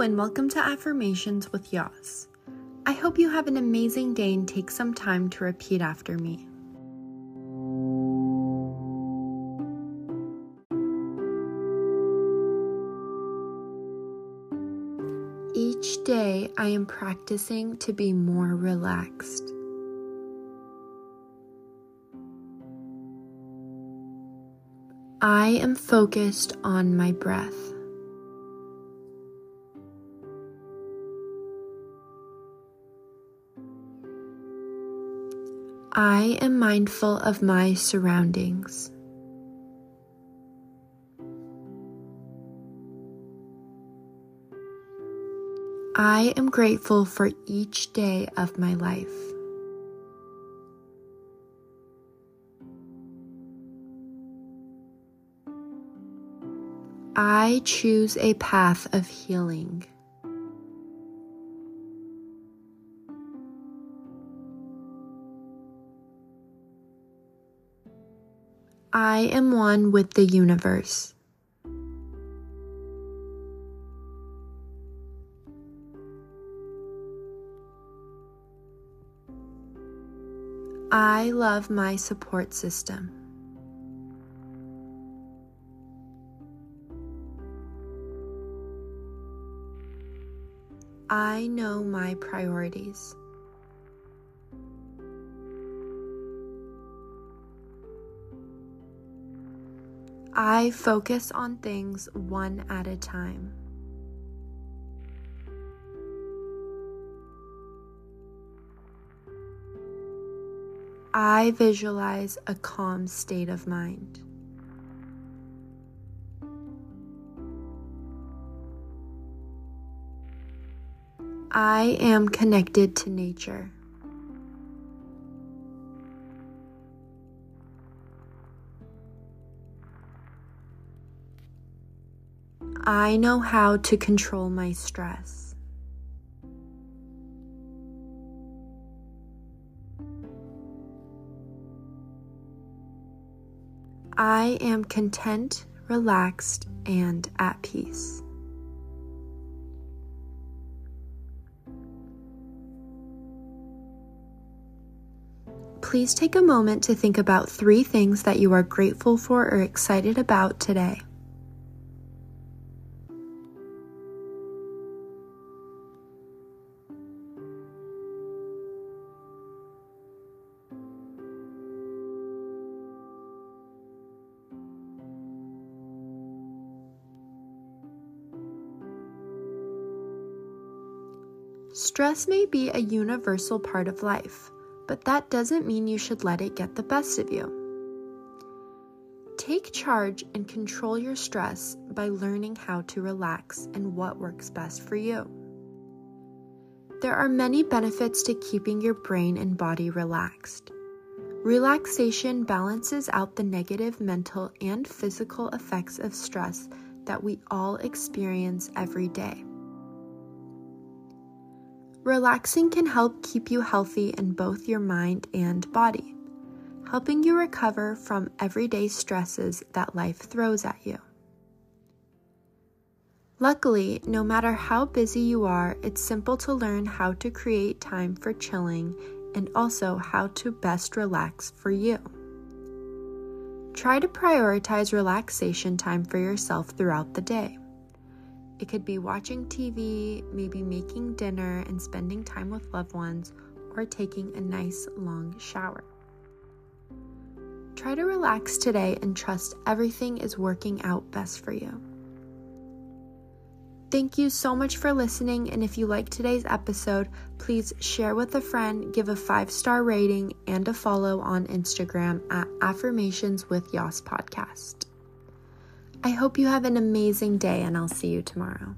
And welcome to Affirmations with Yas. I hope you have an amazing day and take some time to repeat after me. Each day, I am practicing to be more relaxed. I am focused on my breath. I am mindful of my surroundings. I am grateful for each day of my life. I choose a path of healing. I am one with the universe. I love my support system. I know my priorities. I focus on things one at a time. I visualize a calm state of mind. I am connected to nature. I know how to control my stress. I am content, relaxed, and at peace. Please take a moment to think about three things that you are grateful for or excited about today. Stress may be a universal part of life, but that doesn't mean you should let it get the best of you. Take charge and control your stress by learning how to relax and what works best for you. There are many benefits to keeping your brain and body relaxed. Relaxation balances out the negative mental and physical effects of stress that we all experience every day. Relaxing can help keep you healthy in both your mind and body, helping you recover from everyday stresses that life throws at you. Luckily, no matter how busy you are, it's simple to learn how to create time for chilling and also how to best relax for you. Try to prioritize relaxation time for yourself throughout the day. It could be watching TV, maybe making dinner and spending time with loved ones, or taking a nice long shower. Try to relax today and trust everything is working out best for you. Thank you so much for listening. And if you like today's episode, please share with a friend, give a five star rating, and a follow on Instagram at Affirmations with Yas Podcast. I hope you have an amazing day, and I'll see you tomorrow.